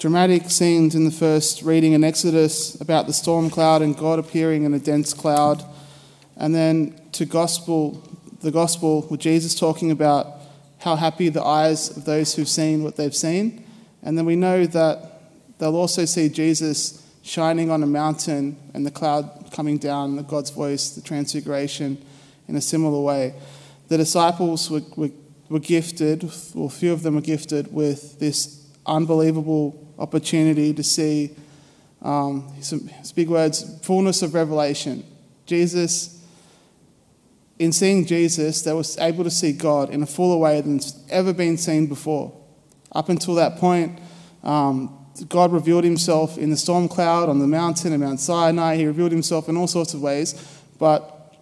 dramatic scenes in the first reading in Exodus about the storm cloud and God appearing in a dense cloud, and then to gospel, the gospel with Jesus talking about how happy the eyes of those who've seen what they've seen, and then we know that they'll also see Jesus shining on a mountain and the cloud coming down, the God's voice, the transfiguration, in a similar way. The disciples were, were, were gifted, or a few of them were gifted, with this unbelievable opportunity to see um, some, big words, fullness of revelation. Jesus, in seeing Jesus, they were able to see God in a fuller way than's ever been seen before. Up until that point, um, God revealed himself in the storm cloud, on the mountain, in Mount Sinai. He revealed himself in all sorts of ways, but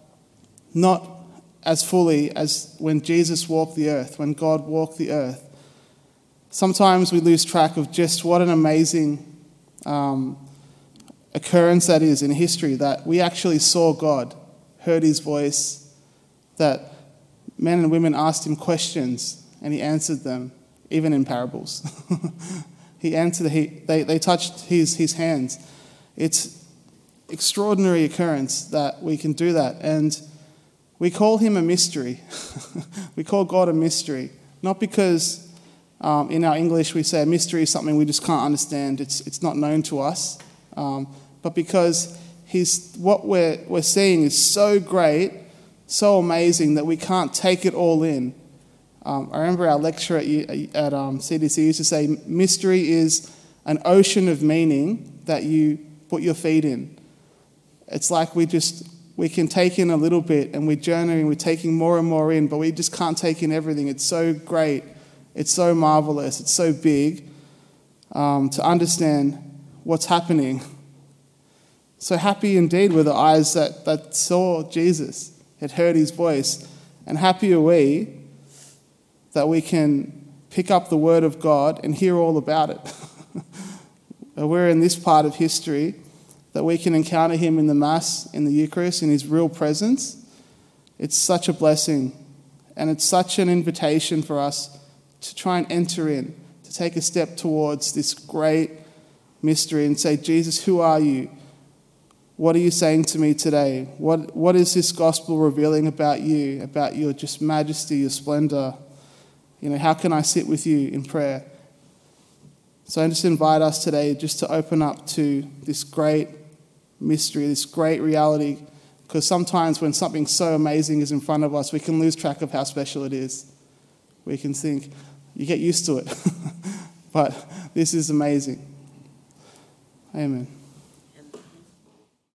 not as fully as when Jesus walked the earth, when God walked the earth. Sometimes we lose track of just what an amazing um, occurrence that is in history that we actually saw God, heard his voice, that men and women asked him questions and he answered them, even in parables. he answered, he, they, they touched his, his hands. It's extraordinary occurrence that we can do that. And we call him a mystery. we call God a mystery, not because um, in our English, we say mystery is something we just can't understand. It's, it's not known to us. Um, but because he's, what we're, we're seeing is so great, so amazing that we can't take it all in. Um, I remember our lecturer at, at um, CDC used to say, mystery is an ocean of meaning that you put your feet in. It's like we just, we can take in a little bit and we're journeying, we're taking more and more in, but we just can't take in everything. It's so great it's so marvelous, it's so big um, to understand what's happening. So happy indeed were the eyes that, that saw Jesus, had heard his voice, and happy are we that we can pick up the word of God and hear all about it. We're in this part of history that we can encounter him in the Mass, in the Eucharist, in his real presence. It's such a blessing, and it's such an invitation for us to try and enter in, to take a step towards this great mystery and say, Jesus, who are you? What are you saying to me today? What, what is this gospel revealing about you, about your just majesty, your splendor? You know, how can I sit with you in prayer? So I just invite us today just to open up to this great mystery, this great reality, because sometimes when something so amazing is in front of us, we can lose track of how special it is. We can think, you get used to it. but this is amazing. Amen.